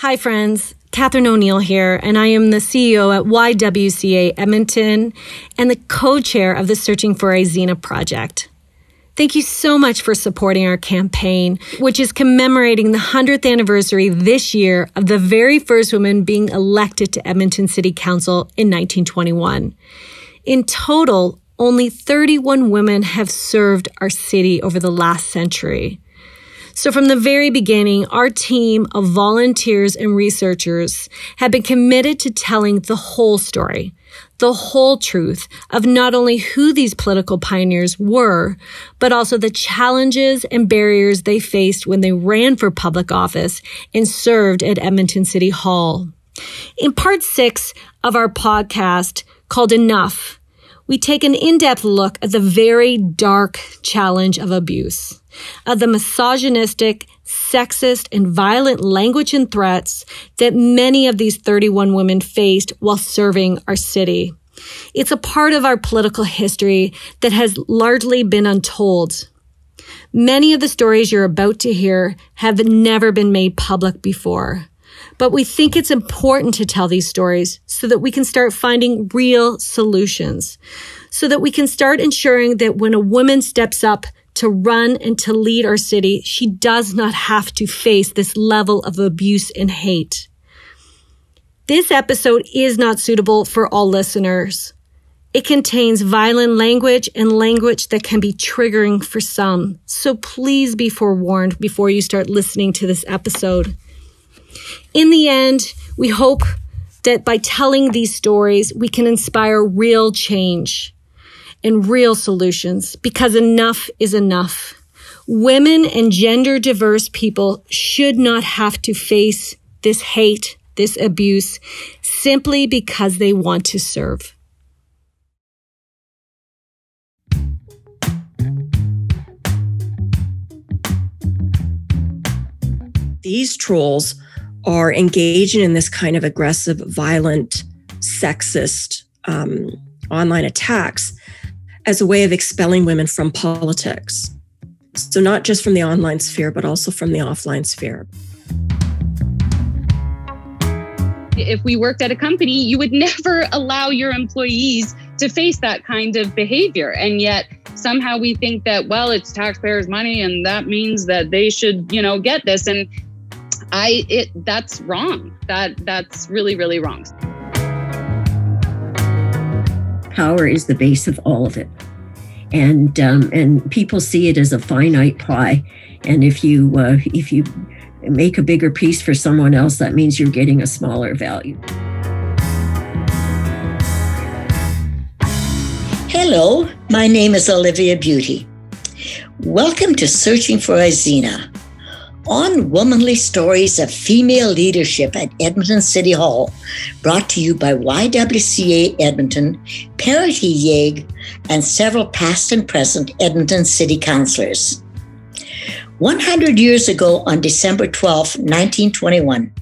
Hi, friends. Catherine O'Neill here, and I am the CEO at YWCA Edmonton and the co chair of the Searching for Izena project. Thank you so much for supporting our campaign, which is commemorating the 100th anniversary this year of the very first woman being elected to Edmonton City Council in 1921. In total, only 31 women have served our city over the last century. So, from the very beginning, our team of volunteers and researchers have been committed to telling the whole story, the whole truth of not only who these political pioneers were, but also the challenges and barriers they faced when they ran for public office and served at Edmonton City Hall. In part six of our podcast called Enough, we take an in-depth look at the very dark challenge of abuse of the misogynistic, sexist, and violent language and threats that many of these 31 women faced while serving our city. It's a part of our political history that has largely been untold. Many of the stories you're about to hear have never been made public before. But we think it's important to tell these stories so that we can start finding real solutions, so that we can start ensuring that when a woman steps up to run and to lead our city, she does not have to face this level of abuse and hate. This episode is not suitable for all listeners. It contains violent language and language that can be triggering for some. So please be forewarned before you start listening to this episode. In the end, we hope that by telling these stories, we can inspire real change and real solutions because enough is enough. Women and gender diverse people should not have to face this hate, this abuse, simply because they want to serve. These trolls are engaging in this kind of aggressive, violent, sexist um, online attacks as a way of expelling women from politics. So, not just from the online sphere, but also from the offline sphere. If we worked at a company, you would never allow your employees to face that kind of behavior. And yet, somehow we think that, well, it's taxpayers' money and that means that they should, you know, get this. And I, it, that's wrong. That, that's really, really wrong power is the base of all of it. And um, and people see it as a finite pie. And if you uh, if you make a bigger piece for someone else, that means you're getting a smaller value. Hello, my name is Olivia Beauty. Welcome to Searching for Izena, on womanly stories of female leadership at Edmonton City Hall, brought to you by YWCA Edmonton, Parity YEG, and several past and present Edmonton City Councillors. 100 years ago, on December 12, 1921,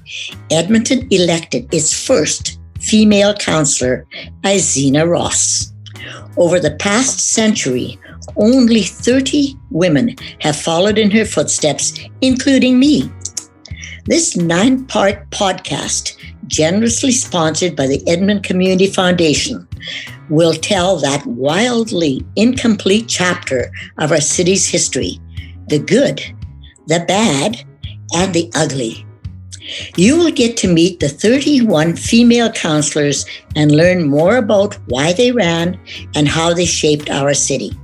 Edmonton elected its first female councillor, Izena Ross. Over the past century, only 30 women have followed in her footsteps, including me. This nine part podcast, generously sponsored by the Edmonton Community Foundation, will tell that wildly incomplete chapter of our city's history the good, the bad, and the ugly. You will get to meet the 31 female councillors and learn more about why they ran and how they shaped our city.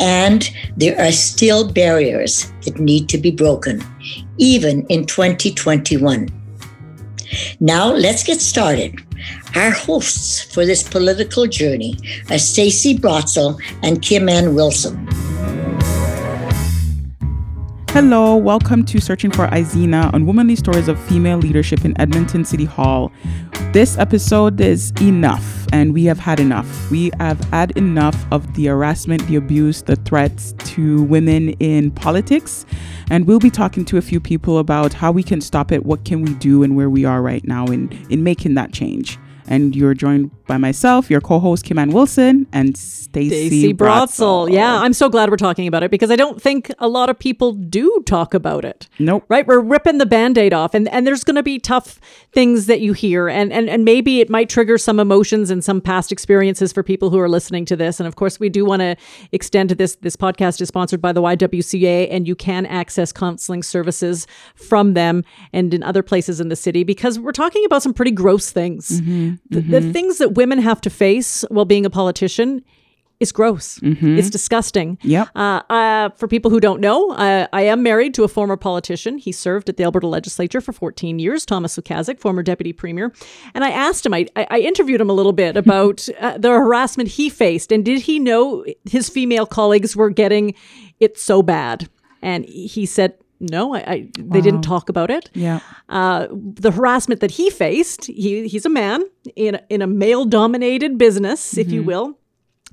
And there are still barriers that need to be broken, even in 2021. Now, let's get started. Our hosts for this political journey are Stacey Brotzel and Kim Ann Wilson. Hello, welcome to Searching for Izena on womanly stories of female leadership in Edmonton City Hall. This episode is enough, and we have had enough. We have had enough of the harassment, the abuse, the threats to women in politics. And we'll be talking to a few people about how we can stop it, what can we do, and where we are right now in, in making that change. And you're joined by myself, your co-host Kim Ann Wilson, and Stacy Stacey Brotzel. Brotzel. Yeah, I'm so glad we're talking about it because I don't think a lot of people do talk about it. Nope. Right? We're ripping the band-aid off and, and there's gonna be tough things that you hear and, and and maybe it might trigger some emotions and some past experiences for people who are listening to this. And of course we do want to extend to this this podcast is sponsored by the YWCA and you can access counseling services from them and in other places in the city because we're talking about some pretty gross things. Mm-hmm. The, the things that women have to face while being a politician is gross. It's disgusting. Mm-hmm. Yep. Uh, uh, for people who don't know, uh, I am married to a former politician. He served at the Alberta Legislature for 14 years, Thomas Lukaszuk, former deputy premier. And I asked him, I, I I interviewed him a little bit about uh, the harassment he faced, and did he know his female colleagues were getting it so bad? And he said, no, I, I, they didn't talk about it Yeah. uh, the harassment that he faced. He he's a man in a, in a male dominated business, if you will.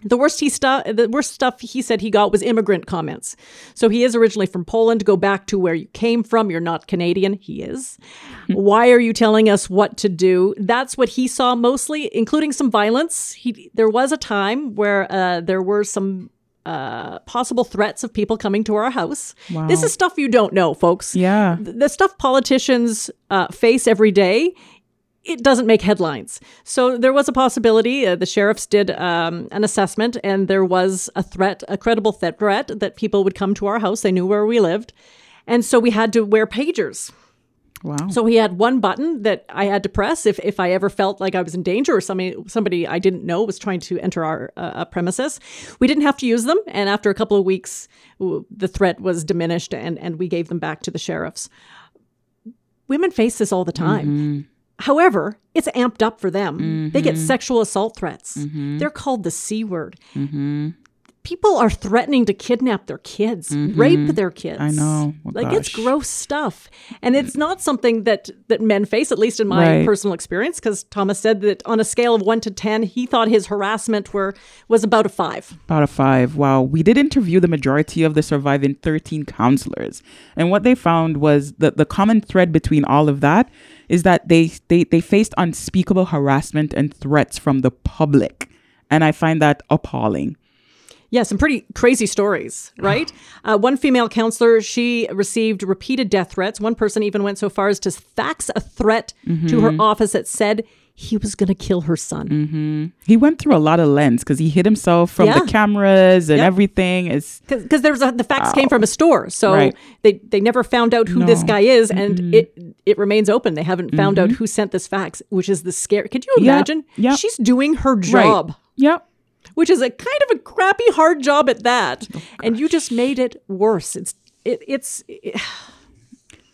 The worst he stu- the worst stuff he said he got was immigrant comments. So he is originally from Poland. Go back to where you came from. You're not Canadian. He is. Why are you telling us what to do? That's what he saw mostly, including some violence. He there was a time where uh, there were some uh, possible threats of people coming to our house. This is stuff you don't know, folks. Yeah. the stuff politicians uh, face every day it doesn't make headlines. So there was a possibility uh, the sheriffs did um, an assessment and there was a threat a credible th- threat that people would come to our house. They knew where we lived. And so we had to wear pagers Wow. so he had one button that I had to press if, if I ever felt like I was in danger or somebody somebody I didn't know was trying to enter our uh, uh premises. We didn't have to use them, and after a couple of weeks, the threat was diminished, and and we gave them back to the sheriffs. Women face this all the time. Mm-hmm. However, it's amped up for them. They get mm-hmm. sexual assault threats. Mm-hmm. They're called the C word. People are threatening to kidnap their kids, mm-hmm. rape their kids. I know. Oh, like it's gross stuff, and it's not something that that men face. At least in my Right. personal experience, because Thomas said that on a scale of one to ten, he thought his harassment were was about a five. About a five. Wow. We did interview the majority of the surviving 13 councillors. And what they found was that the common thread between all of that is that they, they, they faced unspeakable harassment and threats from the public. And I find that appalling. Yeah, some pretty crazy stories, right? Uh, one female councillor, she received repeated death threats. One person even went so far as to fax a threat to her mm-hmm. office that said he was going to kill her son. Mm-hmm. He went through a lot of lens because he hid himself from Yeah. the cameras and Yep. everything. It's because there was a, the facts came from a store, so Right. they they never found out who this guy is, and it it remains open. They haven't found out mm-hmm. who sent this fax, which is the scary. Could you imagine? yeah. She's doing her right. job, Yep. Which is a kind of a crappy, hard job at that, Oh, and you just made it worse. It's it, it's it,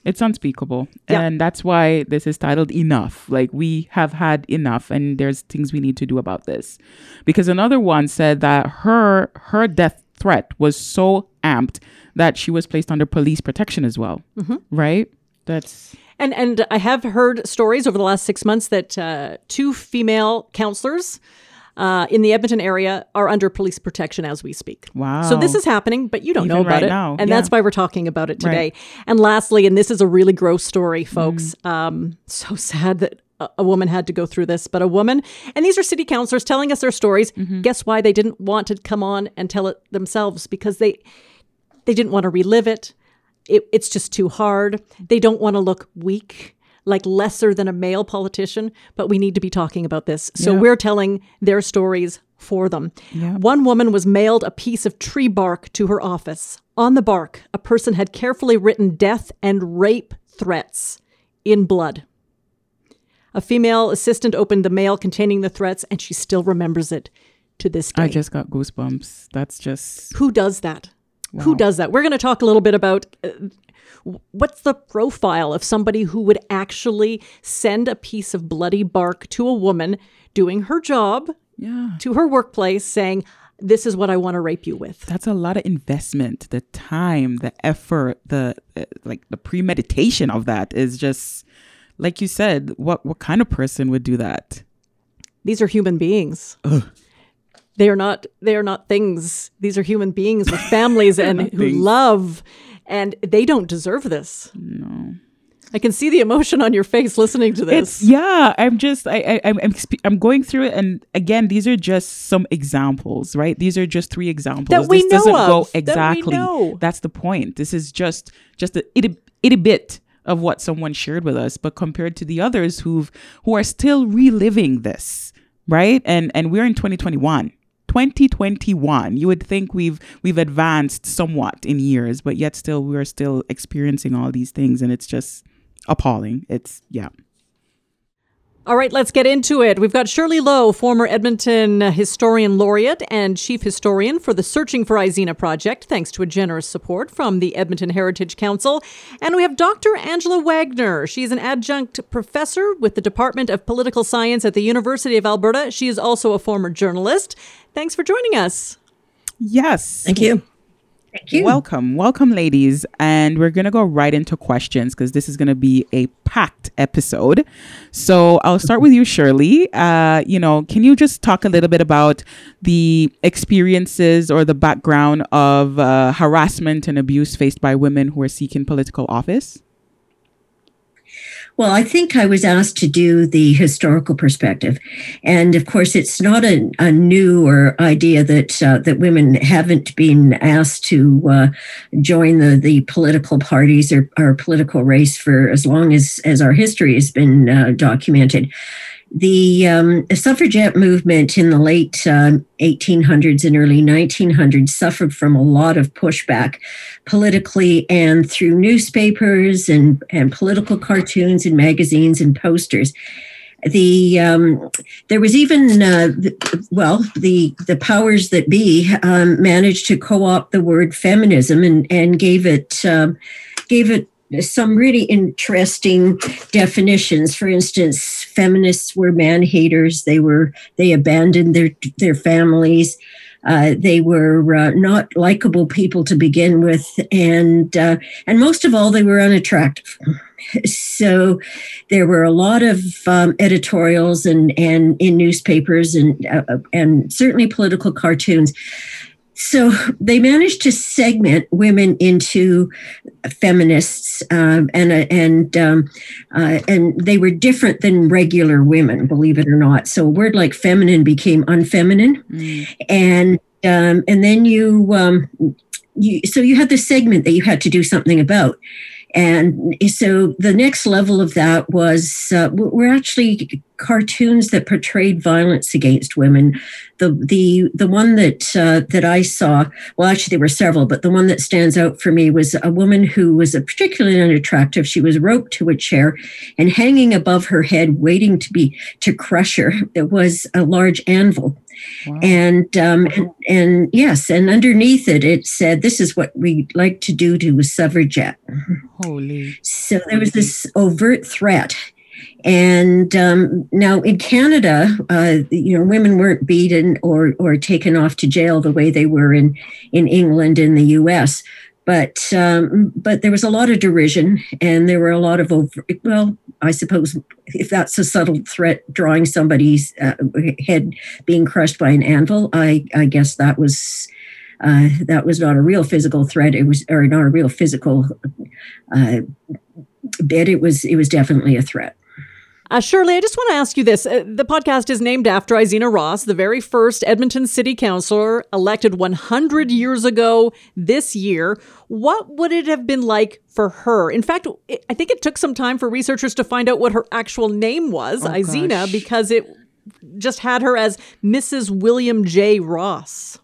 It's unspeakable. Yeah. And that's why this is titled Enough. Like, we have had enough, and there's things we need to do about this. Because another one said that her her death threat was so amped that she was placed under police protection as well. Mm-hmm. Right? That's And and I have heard stories over the last six months that uh, two female councillors uh, in the Edmonton area are under police protection as we speak. Wow. So this is happening, but you don't know about right it, now, and yeah. that's why we're talking about it today. Right. And lastly, and this is a really gross story, folks. Mm. Um, so sad that. a- A woman had to go through this, but a woman, and these are city councilors telling us their stories. Mm-hmm. Guess why they didn't want to come on and tell it themselves? Because they they didn't want to relive it. it it's just too hard. They don't want to look weak, like lesser than a male politician, but we need to be talking about this. So Yeah. we're telling their stories for them. One woman was mailed a piece of tree bark to her office. On the bark, a person had carefully written death and rape threats in blood. A female assistant opened the mail containing the threats, and she still remembers it to this day. I just got goosebumps. That's just Who does that? Who does that? We're going to talk a little bit about uh, what's the profile of somebody who would actually send a piece of bloody bark to a woman doing her job yeah. to her workplace saying, This is what I want to rape you with. That's a lot of investment. The time, the effort, the uh, like the premeditation of that is just like you said, what what kind of person would do that? These are human beings. They are not they are not things. These are human beings with families and who things. love and they don't deserve this. No. I can see the emotion on your face listening to this. It's, yeah, I'm just I, I am I'm, I'm going through it, and again, these are just some examples, right? These are just three examples. That we this know doesn't of, go that we exactly. know. That's the point. This is just just a itty, itty bit of what someone shared with us, but compared to the others who've who are still reliving this, right? And and we're in 2021. 2021 you would think we've we've advanced somewhat in years but yet still we're still experiencing all these things and it's just appalling. It's yeah All right, let's get into it. We've got Shirley Lowe, former Edmonton Historian Laureate and Chief Historian for the Searching for Izena project, thanks to a generous support from the Edmonton Heritage Council. And we have Dr. Angela Wagner. She's an adjunct professor with the Department of Political Science at the University of Alberta. She is also a former journalist. Thanks for joining us. yes Thank you. Thank you. Welcome, welcome, ladies. And we're going to go right into questions because this is going to be a packed episode. So I'll start with you, Shirley. Uh, you know, can you just talk a little bit about the experiences or the background of uh, harassment and abuse faced by women who are seeking political office? Well, I think I was asked to do the historical perspective, and of course, it's not a, a new or idea that uh, that women haven't been asked to uh, join the the political parties or, political race for as long as as our history has been uh, documented. The um, suffragette movement in the late uh, 1800s and early 1900s suffered from a lot of pushback politically and through newspapers and, and political cartoons and magazines and posters. The um, there was even uh, th- well the the powers that be um, managed to co-opt the word feminism and and gave it um, gave it some really interesting definitions. For instance, feminists were man haters. They were they abandoned their their families. Uh, they were uh, not likable people to begin with, and uh, and most of all, they were unattractive. So there were a lot of um, editorials and and in newspapers and uh, and certainly political cartoons. So they managed to segment women into feminists, um, and uh, and um, uh, and they were different than regular women, believe it or not. So a word like feminine became unfeminine, and um, and then you um, you so you had this segment that you had to do something about. And so the next level of that was uh, were actually cartoons that portrayed violence against women. The the the one that uh, that I saw, well, actually there were several, but the one that stands out for me was a woman who was particularly unattractive. She was roped to a chair, and hanging above her head, waiting to be to crush her, there was a large anvil. Wow. And, um, and and yes, and underneath it, it said, "This is what we like to do to a suffragette." Holy. So there was this overt threat. And um, now in Canada, uh, you know, women weren't beaten or or taken off to jail the way they were in in England and the U.S. But um, but there was a lot of derision, and there were a lot of over, well, I suppose if that's a subtle threat, drawing somebody's uh, head being crushed by an anvil, I I guess that was uh, that was not a real physical threat. It was or not a real physical uh, bit. It was it was definitely a threat. Uh, Shirley, I just want to ask you this. Uh, the podcast is named after Izena Ross, the very first Edmonton City Councillor elected 100 years ago this year. What would it have been like for her? In fact, it, I think it took some time for researchers to find out what her actual name was, Oh, Izena, because it just had her as Mrs. William J. Ross.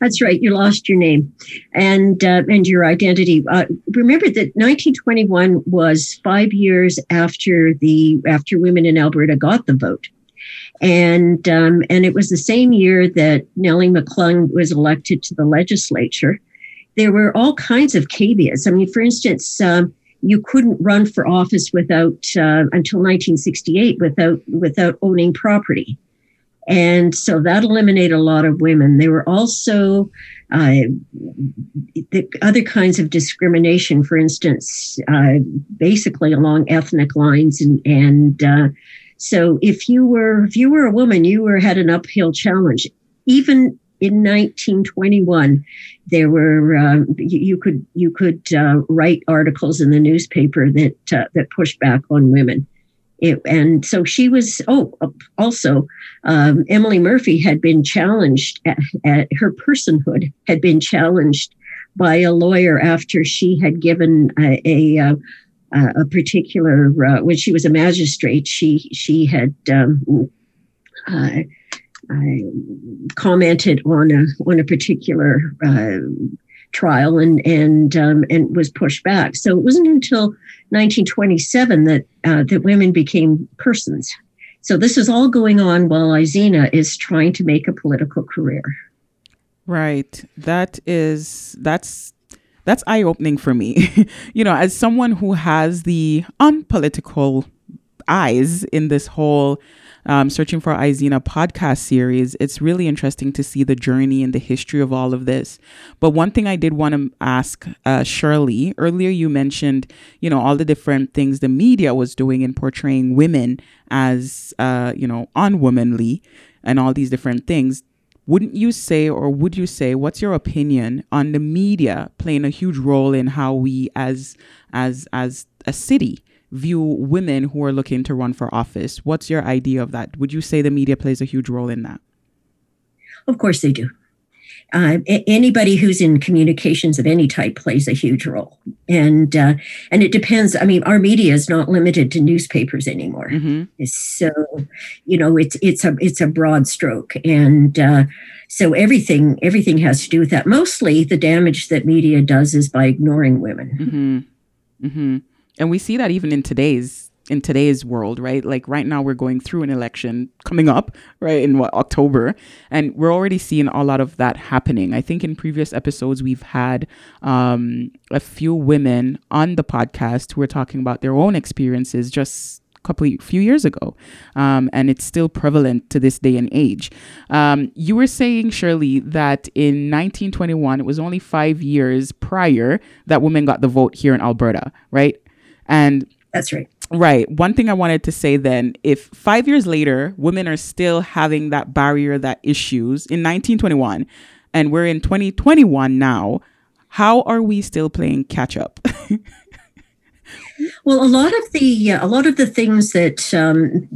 That's right. You lost your name and uh, and your identity. Uh, remember that 1921 was five years after the after women in Alberta got the vote, and um, and it was the same year that Nellie McClung was elected to the legislature. There were all kinds of caveats. I mean, for instance. Um, you couldn't run for office without uh, until 1968 without without owning property and so that eliminated a lot of women. There were also uh, the other kinds of discrimination, for instance, uh, basically along ethnic lines, and and uh, so if you were if you were a woman, you were had an uphill challenge. Even in 1921, there were uh, you, could you could uh, write articles in the newspaper that uh, that pushed back on women. It, and so she was. Oh, also, um, Emily Murphy had been challenged. At, at her personhood had been challenged by a lawyer after she had given a, a, uh, a particular uh, when she was a magistrate. She she had um, uh, commented on a on a particular uh, trial and and um, and was pushed back. So it wasn't until 1927 that uh, that women became persons. So this is all going on while Izena is trying to make a political career. Right. That is that's that's eye opening for me. you know, as someone who has the unpolitical eyes in this whole um, searching for Izena podcast series, it's really interesting to see the journey and the history of all of this. But one thing I did want to ask uh, Shirley earlier, you mentioned, you know, all the different things the media was doing in portraying women as, uh, you know, unwomanly and all these different things wouldn't you say or would you say what's your opinion on the media playing a huge role in how we as as as a city view women who are looking to run for office. What's your idea of that? Would you say the media plays a huge role in that? Of course they do. Uh, anybody who's in communications of any type plays a huge role, and uh, and it depends. I mean, our media is not limited to newspapers anymore, mm-hmm. so you know it's it's a it's a broad stroke, and uh, so everything everything has to do with that. Mostly, the damage that media does is by ignoring women. Mm-hmm. Mm-hmm and we see that even in today's in today's world, right? Like right now, we're going through an election coming up, right, in what, October, and we're already seeing a lot of that happening. I think in previous episodes, we've had um, a few women on the podcast who were talking about their own experiences just a couple few years ago, um, and it's still prevalent to this day and age. Um, you were saying, Shirley, that in 1921, it was only five years prior that women got the vote here in Alberta, right? And that's right. Right. One thing I wanted to say then if five years later, women are still having that barrier, that issues in 1921, and we're in 2021 now, how are we still playing catch up? well, a lot of the uh, a lot of the things that um,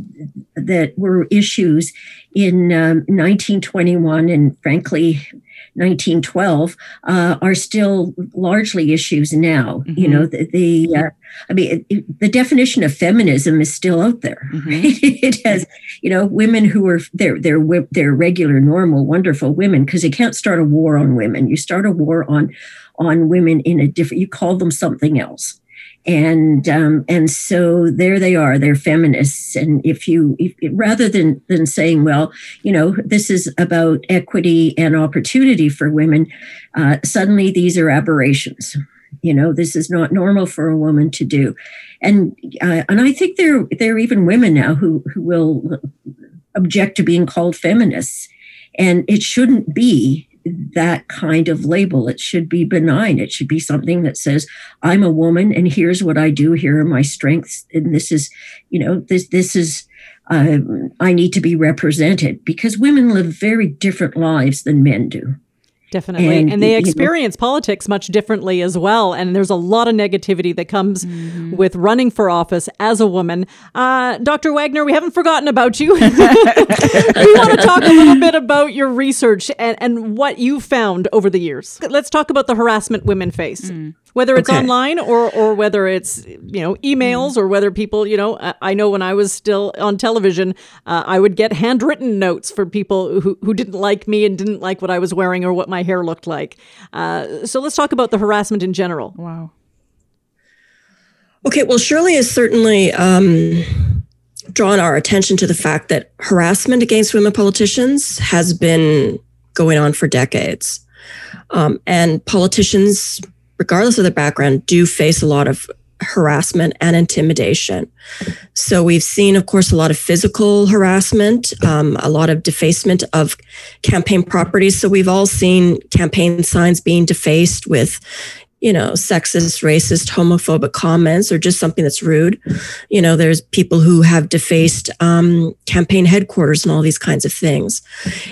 that were issues in um, 1921, and frankly 1912 uh, are still largely issues now. Mm-hmm. You know, the, the uh, I mean, it, the definition of feminism is still out there. Mm-hmm. Right? it has, you know, women who are they're they're they're regular, normal, wonderful women because you can't start a war on women. You start a war on on women in a different. You call them something else and um, and so there they are they're feminists. And if you if, rather than than saying well you know this is about equity and opportunity for women uh, suddenly these are aberrations. You know this is not normal for a woman to do. And uh, and i think there there are even women now who who will object to being called feminists. And it shouldn't be that kind of label. It should be benign. It should be something that says, I'm a woman and here's what I do. Here are my strengths. And this is, you know, this, this is, uh, I need to be represented because women live very different lives than men do. Definitely. And, and they experience know, politics much differently as well. And there's a lot of negativity that comes mm-hmm. with running for office as a woman. Uh, Dr. Wagner, we haven't forgotten about you. we want to talk a little bit about your research and, and what you found over the years. Let's talk about the harassment women face. Mm whether it's okay. online or or whether it's you know emails or whether people you know I, I know when I was still on television uh, I would get handwritten notes for people who who didn't like me and didn't like what I was wearing or what my hair looked like. Uh, so let's talk about the harassment in general. Wow. Okay, well, Shirley has certainly um, drawn our attention to the fact that harassment against women politicians has been going on for decades. Um, and politicians regardless of their background, do face a lot of harassment and intimidation. So we've seen, of course, a lot of physical harassment, um, a lot of defacement of campaign properties. So we've all seen campaign signs being defaced with you know, sexist, racist, homophobic comments or just something that's rude. You know, there's people who have defaced um, campaign headquarters and all these kinds of things.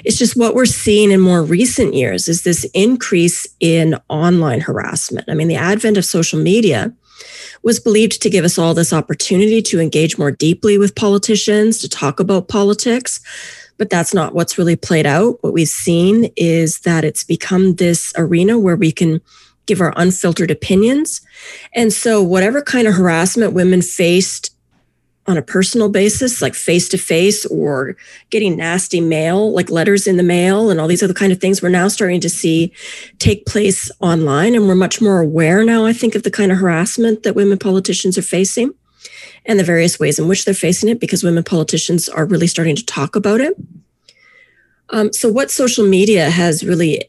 It's just what we're seeing in more recent years is this increase in online harassment. I mean, the advent of social media was believed to give us all this opportunity to engage more deeply with politicians, to talk about politics. But that's not what's really played out. What we've seen is that it's become this arena where we can give our unfiltered opinions. And so, whatever kind of harassment women faced on a personal basis, like face to face or getting nasty mail, like letters in the mail and all these other kind of things, we're now starting to see take place online. And we're much more aware now, I think, of the kind of harassment that women politicians are facing and the various ways in which they're facing it because women politicians are really starting to talk about it. Um, so, what social media has really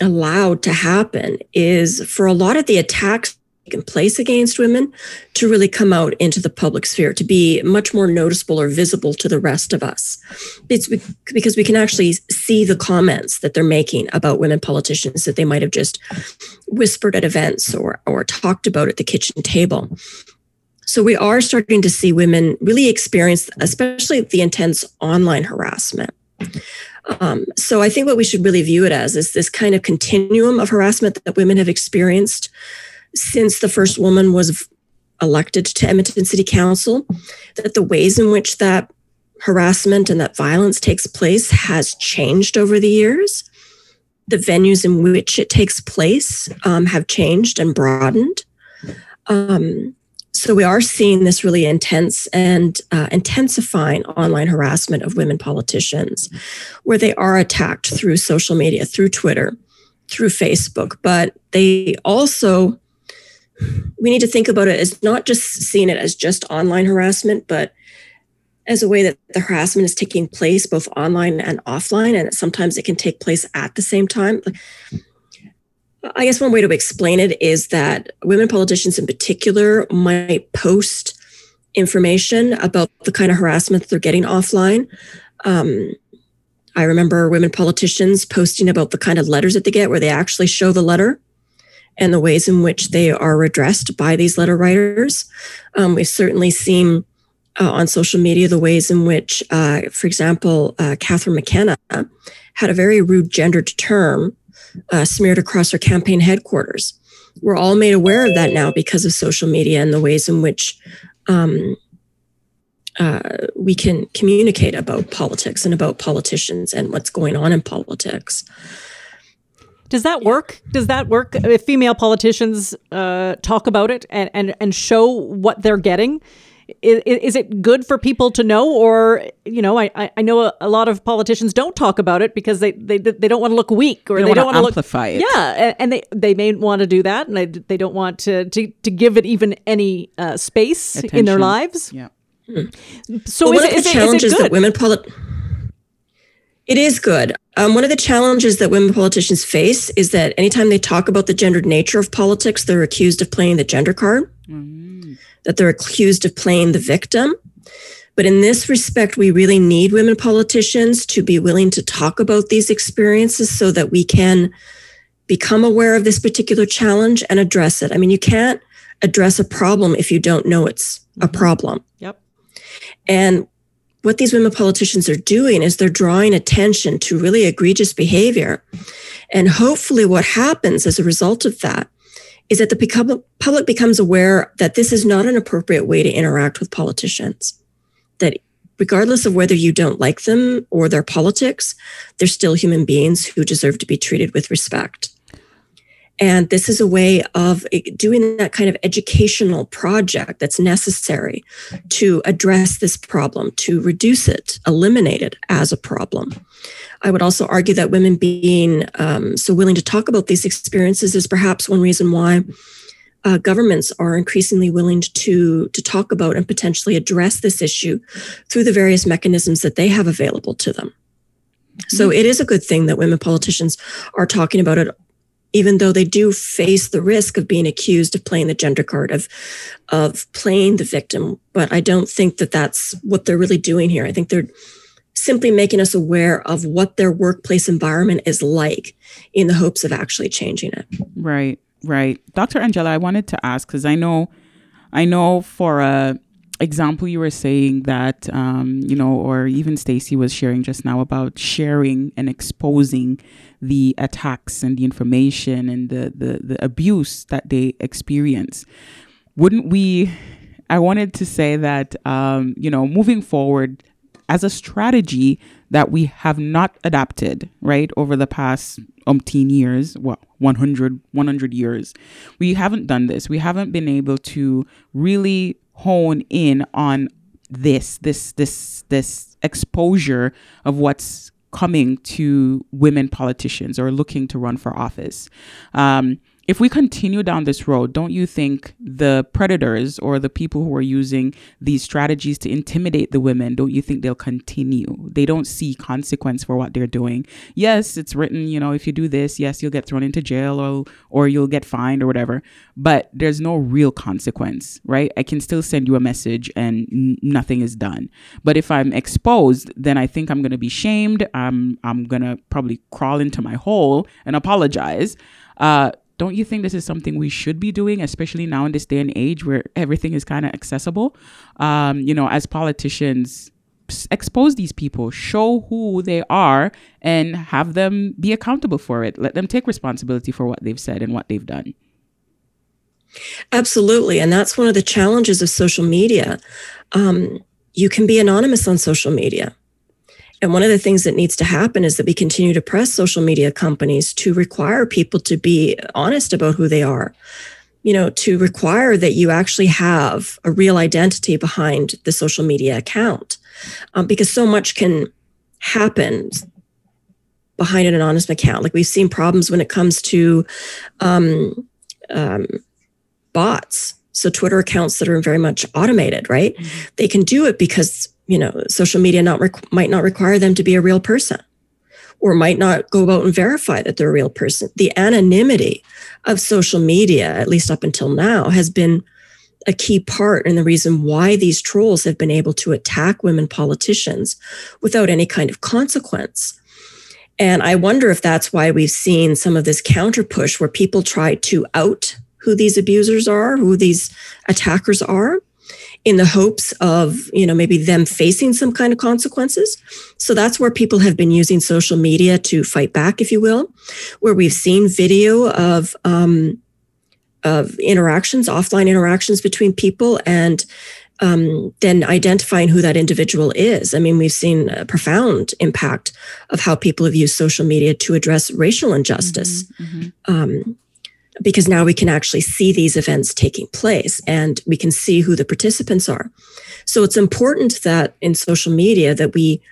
allowed to happen is for a lot of the attacks taken place against women to really come out into the public sphere, to be much more noticeable or visible to the rest of us. It's because we can actually see the comments that they're making about women politicians that they might have just whispered at events or, or talked about at the kitchen table. So we are starting to see women really experience, especially the intense online harassment. Um, so I think what we should really view it as is this kind of continuum of harassment that women have experienced since the first woman was elected to Edmonton City Council, that the ways in which that harassment and that violence takes place has changed over the years. The venues in which it takes place um, have changed and broadened. Um, so we are seeing this really intense and uh, intensifying online harassment of women politicians where they are attacked through social media through twitter through facebook. But they also we need to think about it as not just seeing it as just online harassment but as a way that the harassment is taking place both online and offline and sometimes it can take place at the same time I guess one way to explain it is that women politicians in particular might post information about the kind of harassment they're getting offline. Um, I remember women politicians posting about the kind of letters that they get where they actually show the letter and the ways in which they are addressed by these letter writers. Um, we've certainly seen uh, on social media the ways in which, uh, for example, uh, Catherine McKenna had a very rude gendered term uh, smeared across our campaign headquarters. We're all made aware of that now because of social media and the ways in which um, uh, we can communicate about politics and about politicians and what's going on in politics. Does that work? Does that work if female politicians uh, talk about it and, and, and show what they're getting? Is, is, it good for people to know? Or you know i i know a, a, lot of politicians don't talk about it because they they, they don't want to look weak or they, they don't want to amplify look, it. Yeah and they they may want to do that and they, they don't want to to, to give it even any uh, space Attention. in their lives. Yeah. So well, is, one it, of the is challenges it, is it that women polit- it is good. Um, one of the challenges that women politicians face is that anytime they talk about the gendered nature of politics they're accused of playing the gender card. Mm-hmm that they're accused of playing the victim. But in this respect, we really need women politicians to be willing to talk about these experiences so that we can become aware of this particular challenge and address it. I mean, you can't address a problem if you don't know it's a mm-hmm. problem. Yep. And what these women politicians are doing is they're drawing attention to really egregious behavior. And hopefully, what happens as a result of that is that the public becomes aware that this is not an appropriate way to interact with politicians. That regardless of whether you don't like them or their politics, they're still human beings who deserve to be treated with respect. And this is a way of doing that kind of educational project that's necessary to address this problem, to reduce it, eliminate it as a problem. I would also argue that women being um, so willing to talk about these experiences is perhaps one reason why uh, governments are increasingly willing to to talk about and potentially address this issue through the various mechanisms that they have available to them. So mm-hmm. it is a good thing that women politicians are talking about it, even though they do face the risk of being accused of playing the gender card of of playing the victim. But I don't think that that's what they're really doing here. I think they're simply making us aware of what their workplace environment is like in the hopes of actually changing it. Right. Right. Dr. Angela, I wanted to ask because I know, I know for a example you were saying that, um, you know, or even Stacy was sharing just now about sharing and exposing the attacks and the information and the, the, the abuse that they experience. Wouldn't we, I wanted to say that, um, you know, moving forward as a strategy that we have not adapted, right, over the past umpteen years, well, 100, 100 years. We haven't done this. We haven't been able to really hone in on this, this, this, this exposure of what's coming to women politicians or looking to run for office. Um, if we continue down this road, don't you think the predators or the people who are using these strategies to intimidate the women, don't you think they'll continue? They don't see consequence for what they're doing. Yes, it's written, you know, if you do this, yes, you'll get thrown into jail or or you'll get fined or whatever, but there's no real consequence, right? I can still send you a message and n- nothing is done. But if I'm exposed, then I think I'm going to be shamed. I'm I'm going to probably crawl into my hole and apologize. Uh, don't you think this is something we should be doing, especially now in this day and age where everything is kind of accessible? Um, you know, as politicians, expose these people, show who they are, and have them be accountable for it. Let them take responsibility for what they've said and what they've done. Absolutely. And that's one of the challenges of social media. Um, you can be anonymous on social media. And one of the things that needs to happen is that we continue to press social media companies to require people to be honest about who they are. You know, to require that you actually have a real identity behind the social media account, um, because so much can happen behind an anonymous account. Like we've seen problems when it comes to um, um, bots. So Twitter accounts that are very much automated, right? Mm-hmm. They can do it because you know, social media not might not require them to be a real person or might not go about and verify that they're a real person. The anonymity of social media, at least up until now, has been a key part in the reason why these trolls have been able to attack women politicians without any kind of consequence. And I wonder if that's why we've seen some of this counter push where people try to out who these abusers are, who these attackers are in the hopes of, you know, maybe them facing some kind of consequences. So that's where people have been using social media to fight back, if you will, where we've seen video of, um, of interactions, offline interactions between people, and um, then identifying who that individual is. I mean, we've seen a profound impact of how people have used social media to address racial injustice. Mm-hmm, mm-hmm. Um, because now we can actually see these events taking place and we can see who the participants are. So it's important that in social media that we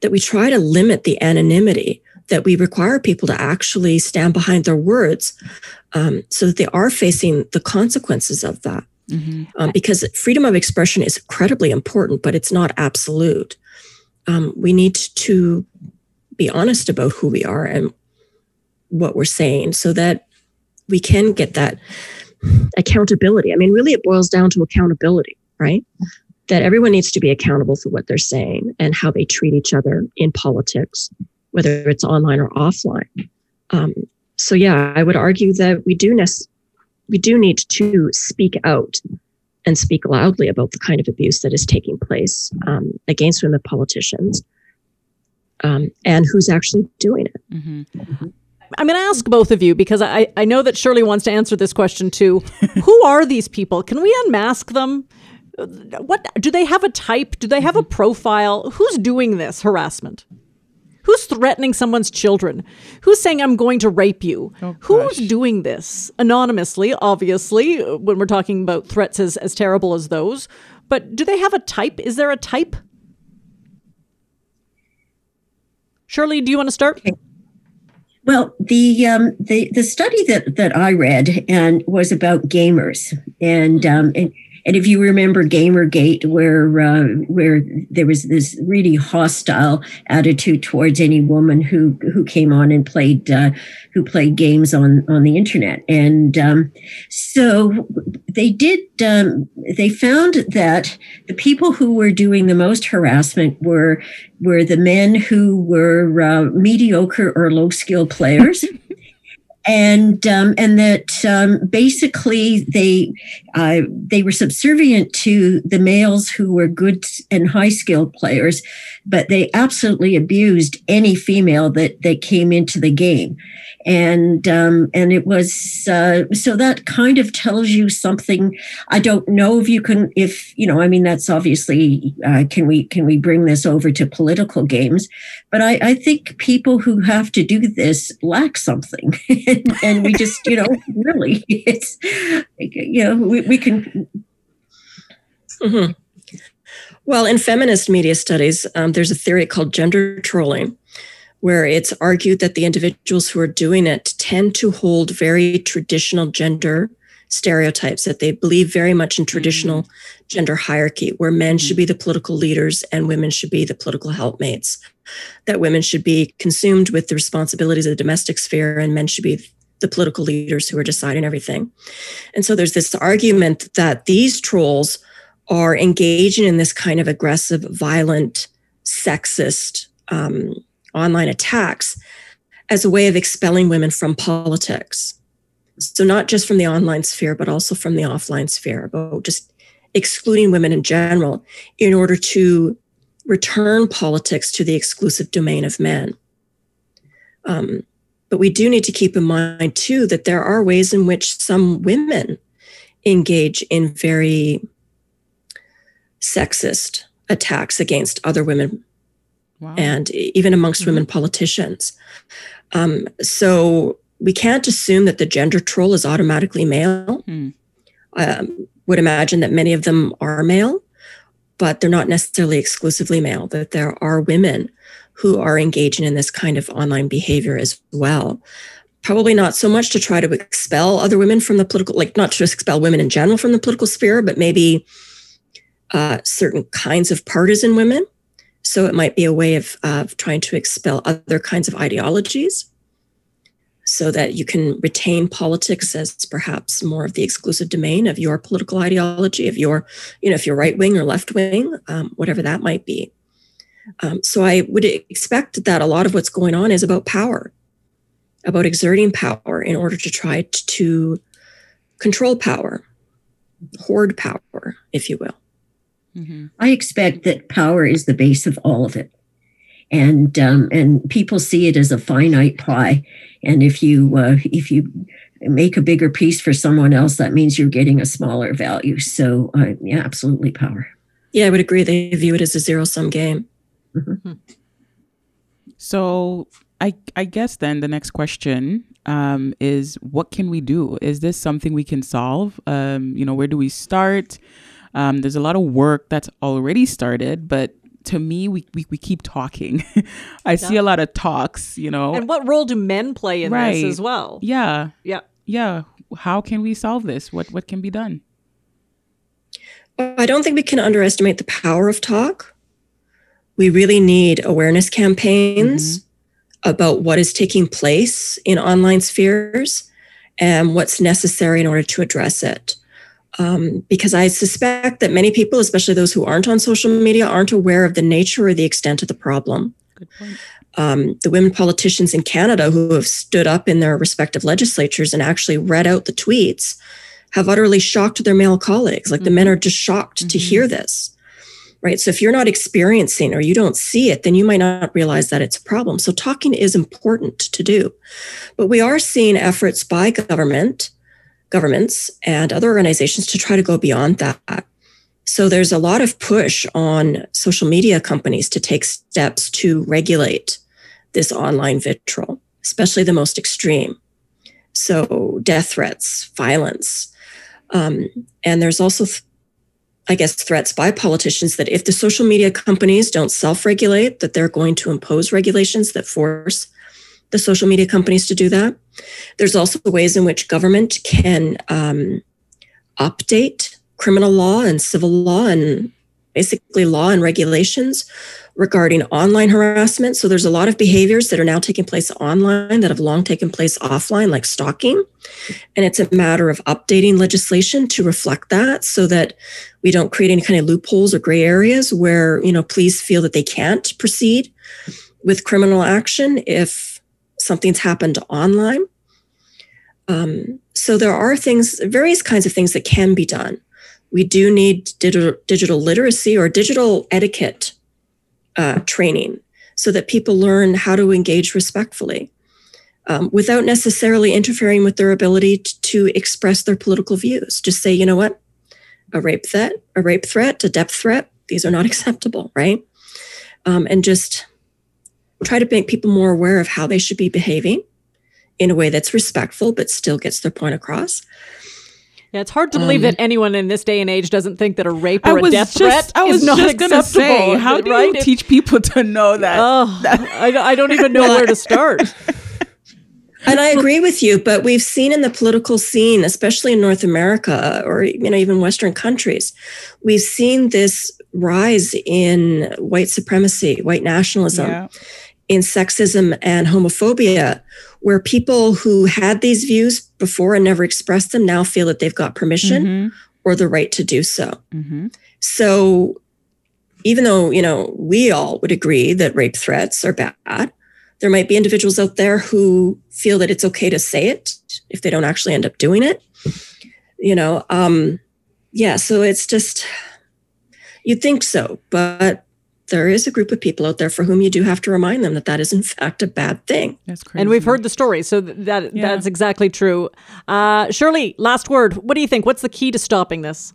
that we try to limit the anonymity that we require people to actually stand behind their words um, so that they are facing the consequences of that. Mm-hmm. Um, because freedom of expression is incredibly important, but it's not absolute. Um, we need to be honest about who we are and what we're saying so that we can get that accountability. I mean, really, it boils down to accountability, right? That everyone needs to be accountable for what they're saying and how they treat each other in politics, whether it's online or offline. Um, so, yeah, I would argue that we do ne- we do need to speak out and speak loudly about the kind of abuse that is taking place um, against women politicians um, and who's actually doing it. Mm-hmm. I'm going to ask both of you because I, I know that Shirley wants to answer this question too. Who are these people? Can we unmask them? What do they have a type? Do they have a mm-hmm. profile? Who's doing this harassment? Who's threatening someone's children? Who's saying, I'm going to rape you? Oh, Who's doing this? Anonymously, obviously, when we're talking about threats as, as terrible as those. But do they have a type? Is there a type? Shirley, do you want to start? Okay. Well, the um, the the study that that I read and was about gamers, and um, and and if you remember Gamergate, where uh, where there was this really hostile attitude towards any woman who who came on and played uh, who played games on on the internet, and um, so they did. Um, they found that the people who were doing the most harassment were were the men who were uh, mediocre or low skill players. and um, and that um, basically they uh, they were subservient to the males who were good and high skilled players, but they absolutely abused any female that that came into the game and um, and it was uh, so that kind of tells you something. I don't know if you can, if you know, I mean, that's obviously uh, can we can we bring this over to political games? But I, I think people who have to do this lack something, and, and, we just you know really it's you know we, we can. Mm-hmm. Well, in feminist media studies, um, there's a theory called gender trolling, where it's argued that the individuals who are doing it tend to hold very traditional gender stereotypes, that they believe very much in traditional mm-hmm. gender hierarchy, where men mm-hmm. should be the political leaders and women should be the political helpmates, that women should be consumed with the responsibilities of the domestic sphere and men should be the political leaders who are deciding everything. And so there's this argument that these trolls are engaging in this kind of aggressive, violent, sexist, um, online attacks as a way of expelling women from politics. So, not just from the online sphere, but also from the offline sphere, about just excluding women in general in order to return politics to the exclusive domain of men. Um, but we do need to keep in mind, too, that there are ways in which some women engage in very sexist attacks against other women wow. and even amongst mm-hmm. women politicians. Um, so we can't assume that the gender troll is automatically male. Mm. Um, would imagine that many of them are male, but they're not necessarily exclusively male, that there are women who are engaging in this kind of online behavior as well. Probably not so much to try to expel other women from the political, like not to expel women in general from the political sphere, but maybe uh, certain kinds of partisan women so it might be a way of, of trying to expel other kinds of ideologies so that you can retain politics as perhaps more of the exclusive domain of your political ideology, of your, you know, if you're right wing or left wing, um, whatever that might be. Um, so I would expect that a lot of what's going on is about power, about exerting power in order to try to control power, hoard power, if you will. Mm-hmm. I expect that power is the base of all of it, and um, and people see it as a finite pie. And if you uh, if you make a bigger piece for someone else, that means you're getting a smaller value. So uh, yeah, absolutely power. Yeah, I would agree. They view it as a zero sum game. Mm-hmm. So I I guess then the next question um, is what can we do? Is this something we can solve? Um, you know, where do we start? Um, there's a lot of work that's already started, but to me, we, we, we keep talking. I yeah. see a lot of talks, you know. And what role do men play in right. this as well? Yeah. Yeah. Yeah. How can we solve this? What what can be done? I don't think we can underestimate the power of talk. We really need awareness campaigns mm-hmm. about what is taking place in online spheres and what's necessary in order to address it um, because I suspect that many people, especially those who aren't on social media, aren't aware of the nature or the extent of the problem. Um, the women politicians in Canada who have stood up in their respective legislatures and actually read out the tweets have utterly shocked their male colleagues. Like mm-hmm. the men mm-hmm. are just shocked mm-hmm. to hear this. Right. So if you're not experiencing or you don't see it, then you might not realize that it's a problem. So talking is important to do. But we are seeing efforts by government governments and other organizations to try to go beyond that. So there's a lot of push on social media companies to take steps to regulate this online vitriol, especially the most extreme. So death threats, violence. Um, and there's also, I guess, threats by politicians that if the social media companies don't self regulate, that they're going to impose regulations that force the social media companies to do that. There's also ways in which government can um, update criminal law and civil law and basically law and regulations regarding online harassment. So there's a lot of behaviors that are now taking place online that have long taken place offline, like stalking. And it's a matter of updating legislation to reflect that so that we don't create any kind of loopholes or gray areas where, you know, police feel that they can't proceed with criminal action if something's happened online. Um, so there are things, various kinds of things that can be done. We do need digital, digital literacy or digital etiquette uh, training so that people learn how to engage respectfully um, without necessarily interfering with their ability to, to express their political views. Just say, you know what, a rape threat, a rape threat, a depth threat, these are not acceptable, right? Um, and just try to make people more aware of how they should be behaving in a way that's respectful but still gets their point across. Yeah, it's hard to believe Um, that anyone in this day and age doesn't think that a rape or I a was death just, threat I was is not just acceptable. say, how do right? you teach people to know that? Oh, I, I don't even know where to start. And I agree with you, but we've seen in the political scene, especially in North America or you know even Western countries, we've seen this rise in white supremacy, white nationalism, yeah. In sexism and homophobia, where people who had these views before and never expressed them now feel that they've got permission Mhm, or the right to do so. mhm. So even though, you know, we all would agree that rape threats are bad, there might be individuals out there who feel that it's okay to say it if they don't actually end up doing it. You know, um yeah, so it's just you'd think so, but there is a group of people out there for whom you do have to remind them that that is in fact a bad thing. That's crazy. And we've heard the story, so that Yeah. that's exactly true. Uh, Shirley, last word. What do you think? What's the key to stopping this?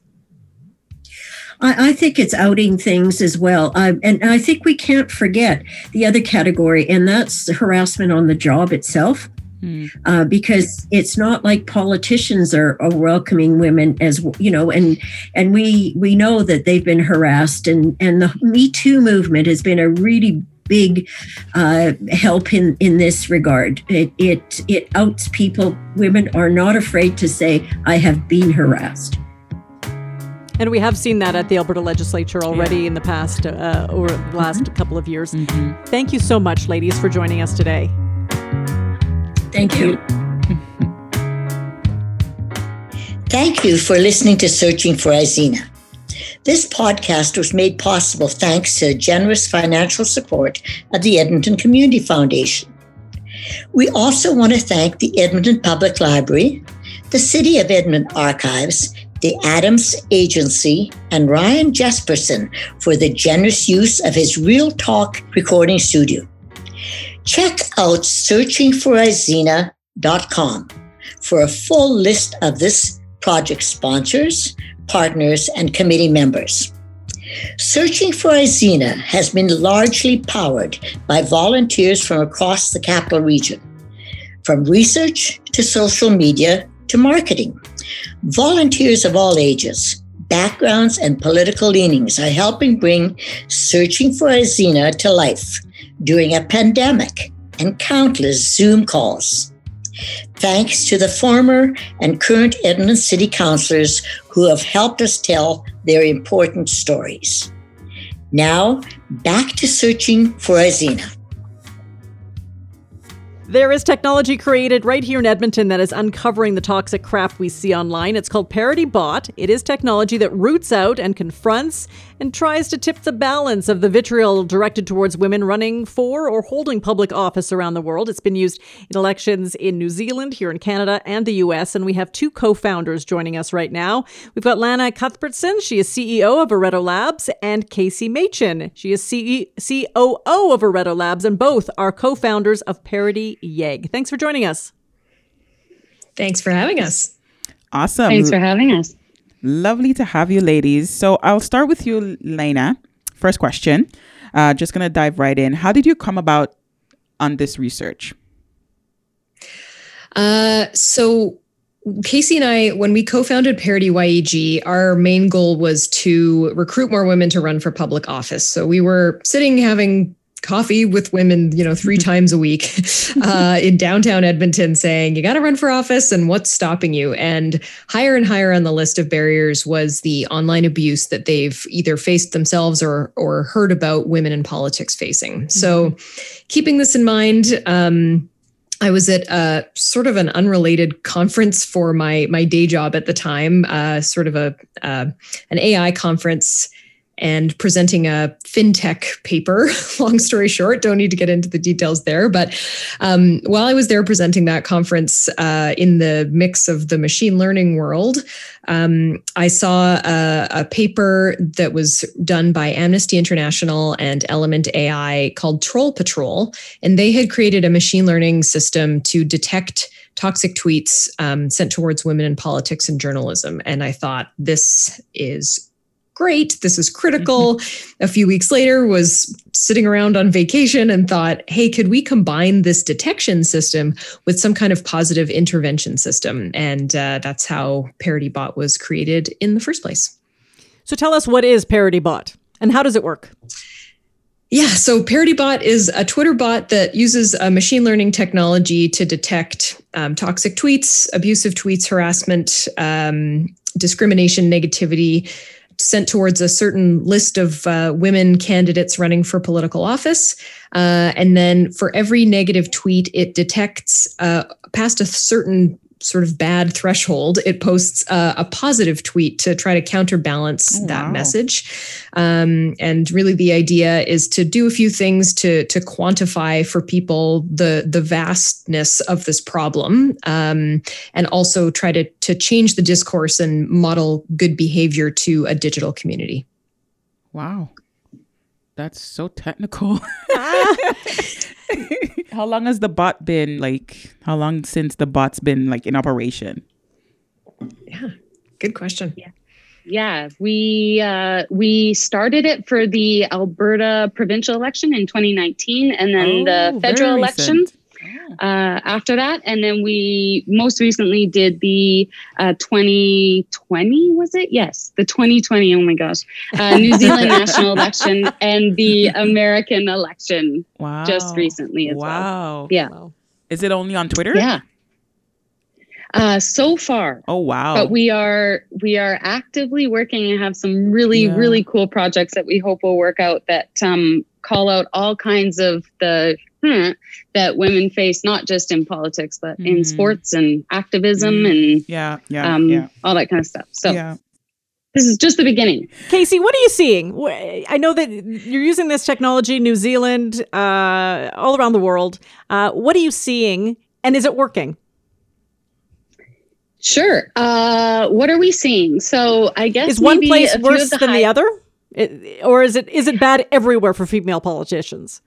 I, I think it's outing things as well. I, and I think we can't forget the other category, and that's harassment on the job itself. Hmm. Uh, because it's not like politicians are, are welcoming women as you know, and and we we know that they've been harassed, and and the Me Too movement has been a really big uh, help in in this regard. It it it outs people. Women are not afraid to say, "I have been harassed." And we have seen that at the Alberta Legislature already in the past, uh, over the last couple of years. Mhm. Thank you so much, ladies, for joining us today. Thank you. Thank you for listening to Searching for Izena. This podcast was made possible thanks to generous financial support of the Edmonton Community Foundation. We also want to thank the Edmonton Public Library, the City of Edmonton Archives, the Adams Agency, and Ryan Jespersen for the generous use of his Real Talk recording studio. Check out searchingforizena.com for a full list of this project sponsors, partners, and committee members. Searching for Izena has been largely powered by volunteers from across the capital region, from research to social media to marketing. Volunteers of all ages, backgrounds, and political leanings are helping bring Searching for Izena to life during a pandemic and countless Zoom calls thanks to the former and current Edmonton City Councillors who have helped us tell their important stories. Now, back to searching for Izena. There is technology created right here in Edmonton that is uncovering the toxic crap we see online. It's called ParityBot. It is technology that roots out and confronts and tries to tip the balance of the vitriol directed towards women running for or holding public office around the world. It's been used in elections in New Zealand, here in Canada, and the US. And we have two co founders joining us right now. We've got Lana Cuthbertson. She is CEO of Areto Labs, and Casey Machin. She is CE- COO of Areto Labs, and both are co founders of Parity Yeg. Thanks for joining us. Thanks for having us. Awesome. Thanks for having us. Lovely to have you, ladies. So I'll start with you, Lena. First question. Uh, just gonna dive right in. How did you come about on this research? Uh, so Casey and I, when we co-founded Parity YEG, our main goal was to recruit more women to run for public office. So we were sitting having coffee with women, you know, three times a week uh, in downtown Edmonton saying, you got to run for office and what's stopping you? And higher and higher on the list of barriers was the online abuse that they've either faced themselves or, or heard about women in politics facing. So keeping this in mind, um, I was at a sort of an unrelated conference for my my day job at the time, uh, sort of a uh, an AI conference, and presenting a fintech paper. Long story short, don't need to get into the details there. But um, while I was there presenting that conference uh, in the mix of the machine learning world, um, I saw a, a, paper that was done by Amnesty International and Element AI called Troll Patrol. And they had created a machine learning system to detect toxic tweets um, sent towards women in politics and journalism. And I thought, this is great. This is critical. Mm-hmm. A few weeks later, was sitting around on vacation and thought, hey, could we combine this detection system with some kind of positive intervention system? And uh, that's how ParityBot was created in the first place. So tell us what is ParityBot and how does it work? Yeah, so ParityBot is a Twitter bot that uses a machine learning technology to detect um, toxic tweets, abusive tweets, harassment, um, discrimination, negativity sent towards a certain list of uh, women candidates running for political office. Uh, and then for every negative tweet, it detects uh, past a certain sort of bad threshold, it posts uh, a positive tweet to try to counterbalance oh, that wow. message. Um, and really, the idea is to do a few things to to quantify for people the the vastness of this problem, um, and also try to to change the discourse and model good behavior to a digital community. Wow, that's so technical. how long has the bot been like? How long since the bot's been like in operation? Yeah, good question. Yeah. Yeah, we uh, we started it for the Alberta provincial election in 2019, and then oh, the federal election. Recent uh, after that. And then we most recently did the uh, 2020, was it? Yes, the 2020, oh my gosh, uh, New Zealand national election and the American election wow. just recently as wow. well. Yeah. Is it only on Twitter? Yeah. Uh, so far. Oh wow! But we are we are actively working and have some really yeah. really cool projects that we hope will work out that um, call out all kinds of the hmm, that women face, not just in politics, but mm. in mm-hmm. sports and activism mm. and yeah, yeah, um, yeah, all that kind of stuff. So. Yeah. This is just the beginning. Casey, what are you seeing? I know that you're using this technology, New Zealand, uh, all around the world. Uh, what are you seeing, and is it working? Sure. Uh, what are we seeing? So I guess is one place worse the than high- the other, it, or is it is it bad everywhere for female politicians?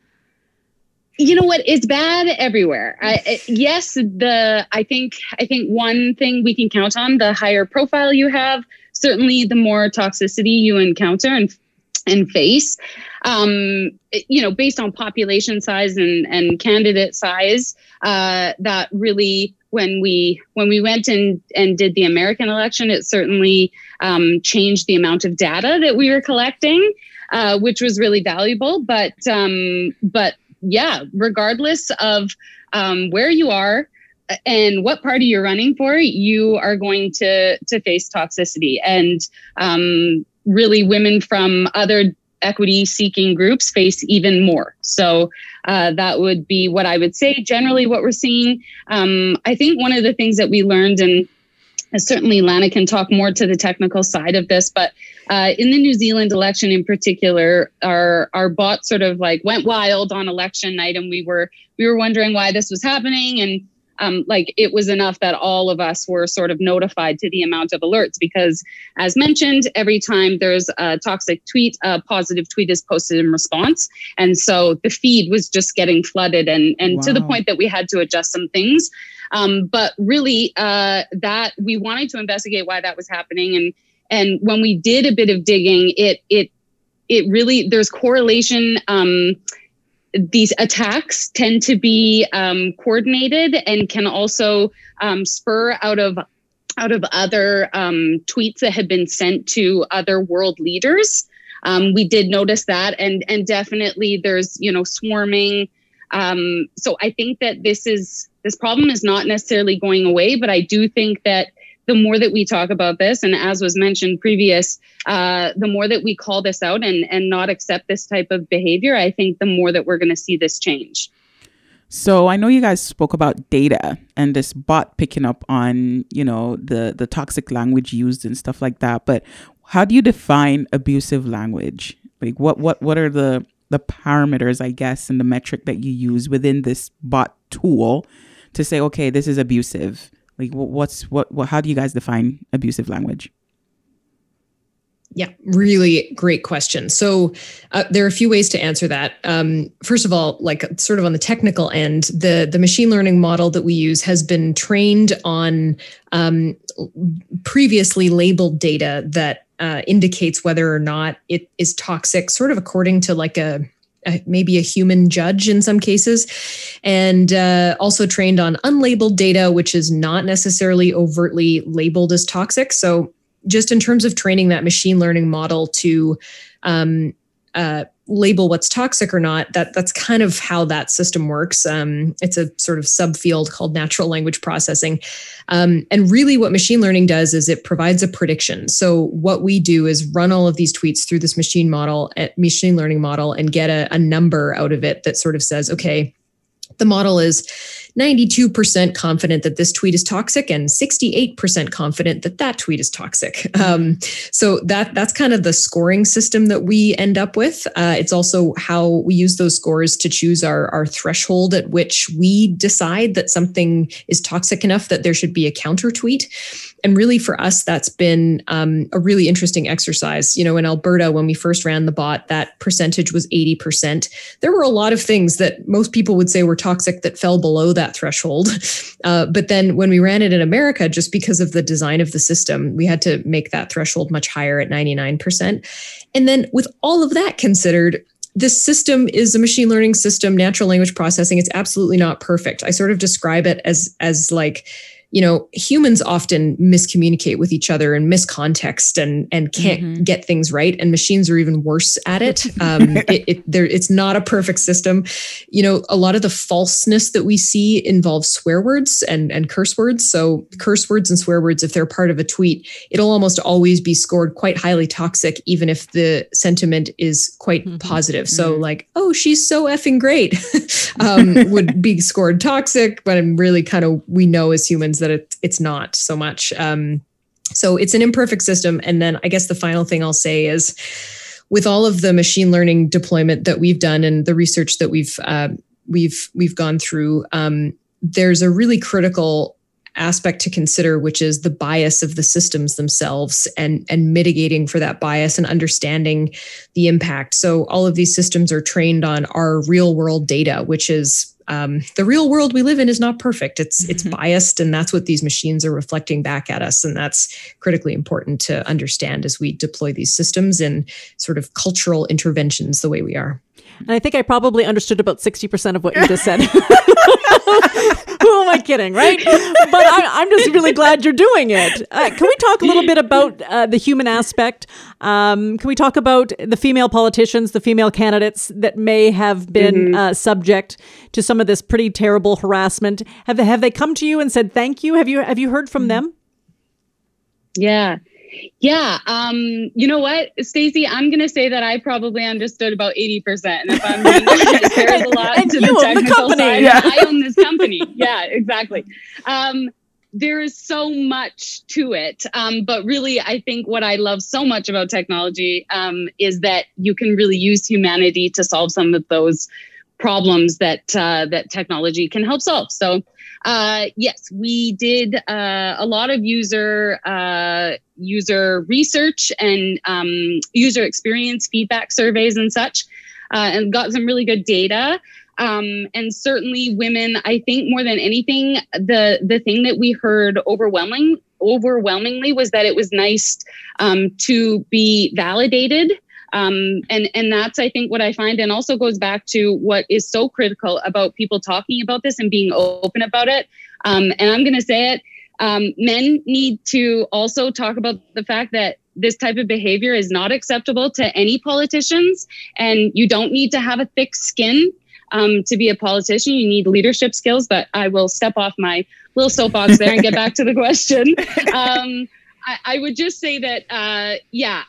You know what? It's bad everywhere. I, yes the i think i think one thing we can count on the higher profile you have certainly the more toxicity you encounter and and face. Um, you know based on population size and and candidate size uh, that really when we when we went and and did the american election it certainly um, changed the amount of data that we were collecting uh, which was really valuable. But um, but yeah, regardless of um, where you are and what party you're running for, you are going to to face toxicity. And um, really, women from other equity seeking groups face even more. So uh, that would be what I would say. Generally, what we're seeing. Um, I think one of the things that we learned and certainly Lana can talk more to the technical side of this, but uh, in the New Zealand election in particular, our our bot sort of like went wild on election night, and we were we were wondering why this was happening, and um, like it was enough that all of us were sort of notified to the amount of alerts because, as mentioned, every time there's a toxic tweet, a positive tweet is posted in response, and so the feed was just getting flooded, and and wow. to the point that we had to adjust some things. Um, but really, uh, that we wanted to investigate why that was happening, and and when we did a bit of digging, it it it really there's correlation. Um, these attacks tend to be um, coordinated and can also um, spur out of out of other um, tweets that had been sent to other world leaders. Um, we did notice that, and and definitely there's you know swarming. Um, so I think that this is this problem is not necessarily going away, but I do think that the more that we talk about this, and as was mentioned previous, uh, the more that we call this out and and not accept this type of behavior, I think the more that we're going to see this change. So I know you guys spoke about data and this bot picking up on, you know, the the toxic language used and stuff like that, but how do you define abusive language? Like what what what are the the parameters, I guess, and the metric that you use within this bot tool to say, okay, this is abusive. Like what's what, what how do you guys define abusive language? Yeah, really great question. So uh, there are a few ways to answer that. Um, first of all, like sort of on the technical end, the the machine learning model that we use has been trained on um, previously labeled data that uh, indicates whether or not it is toxic, sort of according to like a maybe a human judge in some cases, and uh, also trained on unlabeled data, which is not necessarily overtly labeled as toxic. So just in terms of training that machine learning model to um, uh, label what's toxic or not, that that's kind of how that system works. Um, it's a sort of subfield called natural language processing. Um, and really, what machine learning does is it provides a prediction. So what we do is run all of these tweets through this machine model, eh, machine learning model, and get a, a number out of it that sort of says, okay, the model is 92% confident that this tweet is toxic and 68% confident that that tweet is toxic. Um, so that that's kind of the scoring system that we end up with. Uh, it's also how we use those scores to choose our, our threshold at which we decide that something is toxic enough that there should be a counter tweet. And really, for us, that's been um, a really interesting exercise. You know, in Alberta, when we first ran the bot, that percentage was 80%. There were a lot of things that most people would say were toxic that fell below that threshold. Uh, but then when we ran it in America, just because of the design of the system, we had to make that threshold much higher at 99%. And then with all of that considered, this system is a machine learning system, natural language processing. It's absolutely not perfect. I sort of describe it as as like you know humans often miscommunicate with each other and miscontext and and can't mm-hmm. get things right and machines are even worse at it um it, it there it's not a perfect system you know a lot of the falseness that we see involves swear words and and curse words so curse words and swear words if they're part of a tweet it'll almost always be scored quite highly toxic even if the sentiment is quite mm-hmm. positive so mm-hmm. like oh she's so effing great um would be scored toxic but i'm really kind of we know as humans that it, it's not so much. Um, so it's an imperfect system. And then I guess the final thing I'll say is with all of the machine learning deployment that we've done and the research that we've uh, we've we've gone through, um, there's a really critical aspect to consider which is the bias of the systems themselves and and mitigating for that bias and understanding the impact so all of these systems are trained on our real world data which is um, the real world we live in is not perfect. It's mm-hmm. it's biased, and that's what these machines are reflecting back at us, and that's critically important to understand as we deploy these systems and sort of cultural interventions the way we are. And I think I probably understood about 60% of what you just said. Am I kidding, right? But I, am just really glad you're doing it. Uh, can we talk a little bit about uh, the human aspect? Um, can we talk about the female politicians, the female candidates that may have been mm-hmm. uh, subject to some of this pretty terrible harassment? Have they, have they come to you and said thank you? Have you have you heard from mm-hmm. them? Yeah. Yeah. Um, you know what, Stacey, I'm going to say that I probably understood about 80%. And if I'm being honest, there's a lot to the technical the side. Yeah. I own this company. Yeah, exactly. Um, there is so much to it. Um, but really, I think what I love so much about technology um, is that you can really use humanity to solve some of those problems that uh, that technology can help solve. So uh, yes, we did uh, a lot of user uh, user research and um, user experience feedback surveys and such, uh, and got some really good data. Um, and certainly, women. I think more than anything, the the thing that we heard overwhelming overwhelmingly was that it was nice um, to be validated um, and and that's I think what I find, and also goes back to what is so critical about people talking about this and being open about it. Um, and I'm going to say it: um, men need to also talk about the fact that this type of behavior is not acceptable to any politicians, and you don't need to have a thick skin um, to be a politician. You need leadership skills. But I will step off my little soapbox there and get back to the question. Um, I, I, would just say that, uh, yeah.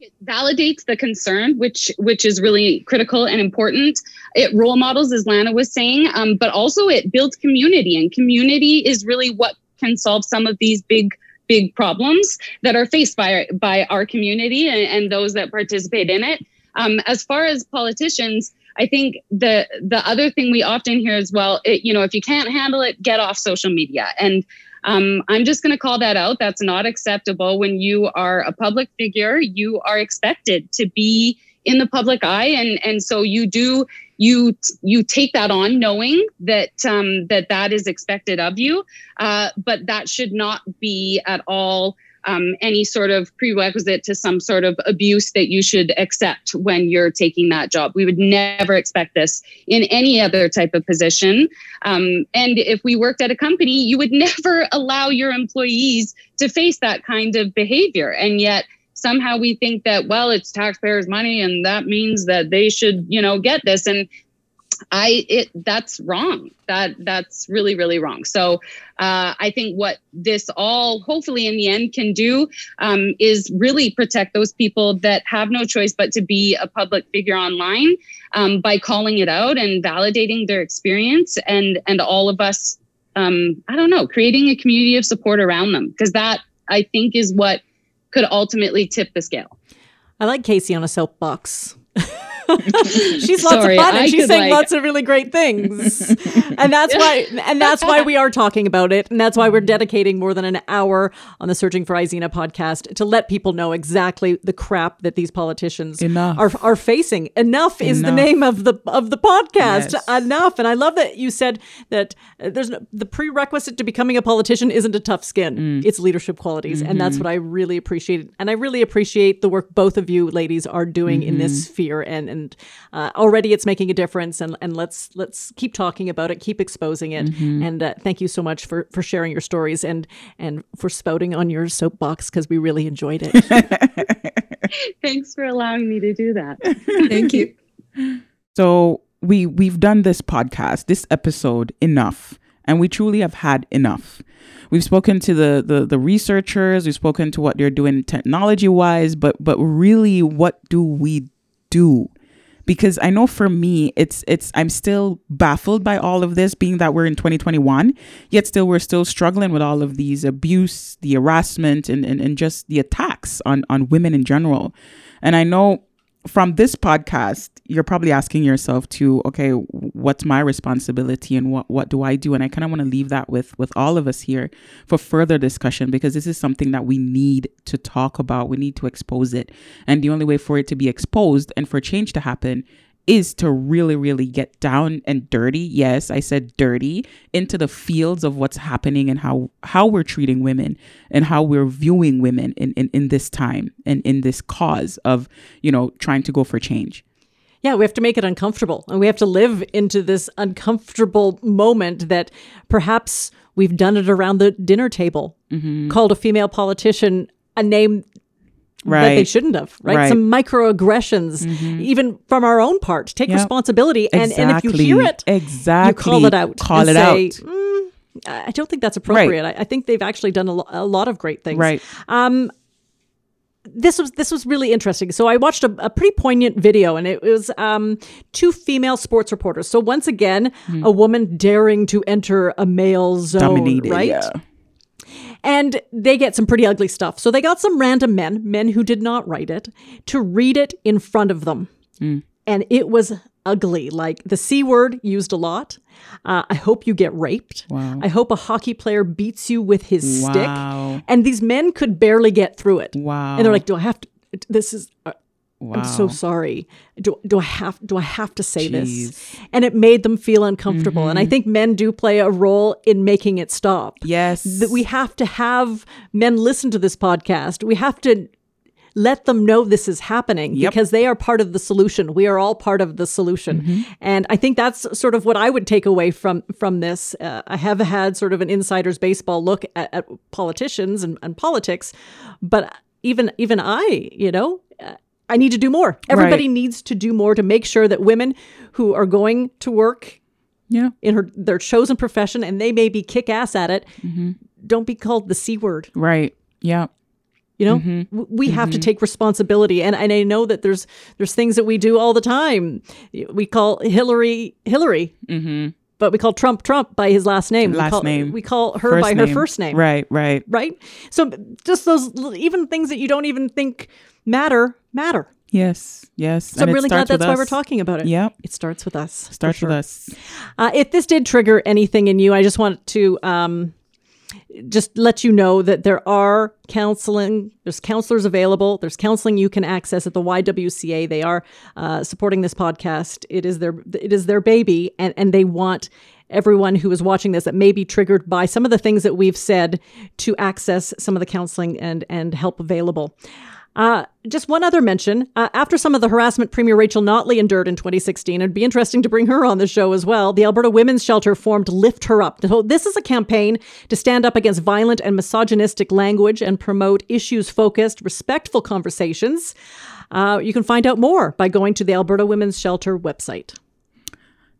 It validates the concern, which which is really critical and important. It role models, as Lana was saying, um, but also it builds community, and community is really what can solve some of these big big problems that are faced by by our community and, and those that participate in it. Um, as far as politicians, I think the the other thing we often hear as well, it, you know, if you can't handle it, get off social media. And um, I'm just going to call that out. That's not acceptable. When you are a public figure, you are expected to be in the public eye, and and so you do you you take that on knowing that um, that that is expected of you, uh, but that should not be at all um, any sort of prerequisite to some sort of abuse that you should accept when you're taking that job. We would never expect this in any other type of position. Um, and if we worked at a company, you would never allow your employees to face that kind of behavior. And yet, somehow we think that well it's taxpayers money and that means that they should you know get this and I it that's wrong. That that's really really wrong. So uh, I think what this all hopefully in the end can do um, is really protect those people that have no choice but to be a public figure online um, by calling it out and validating their experience and and all of us. Um, I don't know, creating a community of support around them because that I think is what could ultimately tip the scale. I like Casey on a soapbox. she's lots Sorry, of fun and I she's saying like... lots of really great things. and that's why and that's why we are talking about it. And that's why we're dedicating more than an hour on the Searching for Izena podcast to let people know exactly the crap that these politicians Enough. are are facing. Enough, Enough, is the name of the of the podcast. Yes. Enough. And I love that you said that there's no, the prerequisite to becoming a politician isn't a tough skin. Mm. It's leadership qualities. Mm-hmm. And that's mm-hmm. what I really appreciate. And I really appreciate the work both of you ladies are doing mm-hmm. in this mm-hmm. sphere and and and uh, already it's making a difference. And and let's let's keep talking about it, keep exposing it. Mm-hmm. And uh, thank you so much for for sharing your stories and and for spouting on your soapbox because we really enjoyed it. Thanks for allowing me to do that. thank you. So we we've done this podcast, this episode enough, and we truly have had enough. We've spoken to the, the the researchers, we've spoken to what they're doing technology wise, but but really what do we do? Because I know for me it's it's I'm still baffled by all of this being that we're in 2021 yet still we're still struggling with all of these abuse the harassment and, and, and just the attacks on on women in general. And I know from this podcast, you're probably asking yourself to, okay, what's my responsibility and what what do I do? And I kind of want to leave that with with all of us here for further discussion because this is something that we need to talk about. We need to expose it. And the only way for it to be exposed and for change to happen is to really, really get down and dirty. Yes, I said dirty into the fields of what's happening and how how we're treating women and how we're viewing women in, in, in this time and in this cause of, you know, trying to go for change. Yeah, we have to make it uncomfortable and we have to live into this uncomfortable moment that perhaps we've done it around the dinner table, mm-hmm. called a female politician a name right. that they shouldn't have, right? right. Some microaggressions, mm-hmm. even from our own part. Take yep. responsibility. And, exactly. and if you hear it, exactly. you call it out. Call it say, out. Mm, I don't think that's appropriate. Right. I, I, think they've actually done a, lo- a, lot of great things. Right. Um, this was this was really interesting. So I watched a, a pretty poignant video, and it was um, two female sports reporters. So once again, mm. a woman daring to enter a male zone, Dominated, right? Yeah. And they get some pretty ugly stuff. So they got some random men, men who did not write it, to read it in front of them. Mm. And it was ugly. Like the C word used a lot. Uh, I hope you get raped. Wow. I hope a hockey player beats you with his wow. stick. And these men could barely get through it. Wow. And they're like, do I have to? This is. Uh, Wow. I'm so sorry. Do, do I have do I have to say Jeez. this? And it made them feel uncomfortable. Mm-hmm. And I mm-hmm. think men do play a role in making it stop. Yes. That we have to have men listen to this podcast. We have to let them know this is happening yep. because they are part of the solution. We are all part of the solution. Mm-hmm. And I think that's sort of what I would take away from from this. Uh, I have had sort of an insider's baseball look at, at politicians and, and politics, but even even I, you know, I need to do more. Everybody right. needs to do more to make sure that women who are going to work yeah. in her their chosen profession and they may be kick ass at it, mm-hmm. don't be called the C word. Right. Yeah. You know, mm-hmm. we mm-hmm. have to mm-hmm. take responsibility, and, and I know that there's there's things that we do all the time. We call Hillary Hillary, mm-hmm. But we call Trump Trump by his last name. Last we call, name. We call her First by her first name. Right, right. Right. So just those even things that you don't even think matter matter. Yes, yes. So I'm really glad that's why we're talking about it. Yep. It starts with us. Starts sure. with us. Uh, if this did trigger anything in you, I just want to um, just let you know that there are counseling. There's counselors available. There's counseling you can access at the YWCA. They are uh, supporting this podcast. It is their it is their baby, and and they want everyone who is watching this that may be triggered by some of the things that we've said to access some of the counseling and and help available. Uh, just one other mention. Uh, after some of the harassment Premier Rachel Notley endured in 2016, it'd be interesting to bring her on the show as well. The Alberta Women's Shelter formed Lift Her Up. So this is a campaign to stand up against violent and misogynistic language and promote issues focused, respectful conversations. Uh, you can find out more by going to the Alberta Women's Shelter website.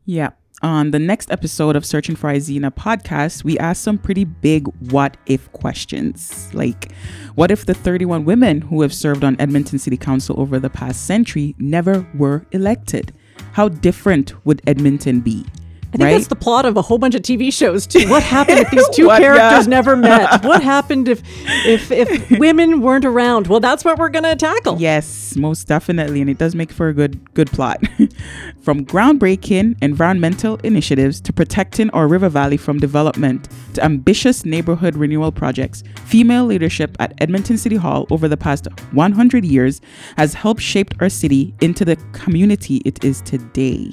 Yeah. On the next episode of Searching for Izena podcast, we asked some pretty big what if questions. Like, what if the 31 women who have served on Edmonton City Council over the past century never were elected? How different would Edmonton be? I think right? that's the plot of a whole bunch of TV shows too. What happened if these two What- characters yeah. never met? What happened if if if women weren't around? Well, that's what we're going to tackle. Yes, most definitely, and it does make for a good good plot. from groundbreaking environmental initiatives to protecting our river valley from development to ambitious neighborhood renewal projects, female leadership at Edmonton City Hall over the past 100 years has helped shape our city into the community it is today.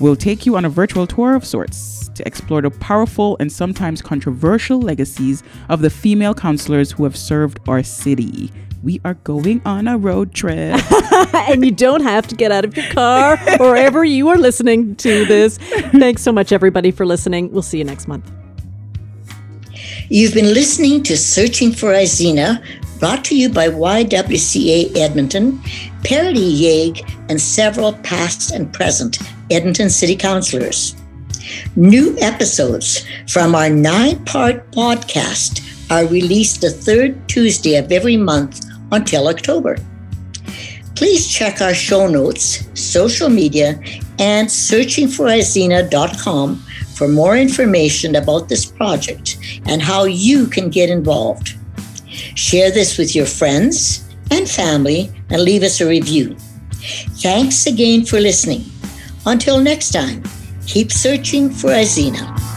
We'll take you on a virtual tour of sorts to explore the powerful and sometimes controversial legacies of the female councillors who have served our city. We are going on a road trip. and you don't have to get out of your car or wherever you are listening to this. Thanks so much, everybody, for listening. We'll see you next month. You've been listening to Searching for Izena, brought to you by YWCA Edmonton, Parity Yeg, and several past and present Edmonton City Councillors. New episodes from our nine part podcast are released the third Tuesday of every month until October. Please check our show notes, social media, and searchingforizena.com for more information about this project and how you can get involved. Share this with your friends and family and leave us a review. Thanks again for listening. Until next time, keep searching for Izena.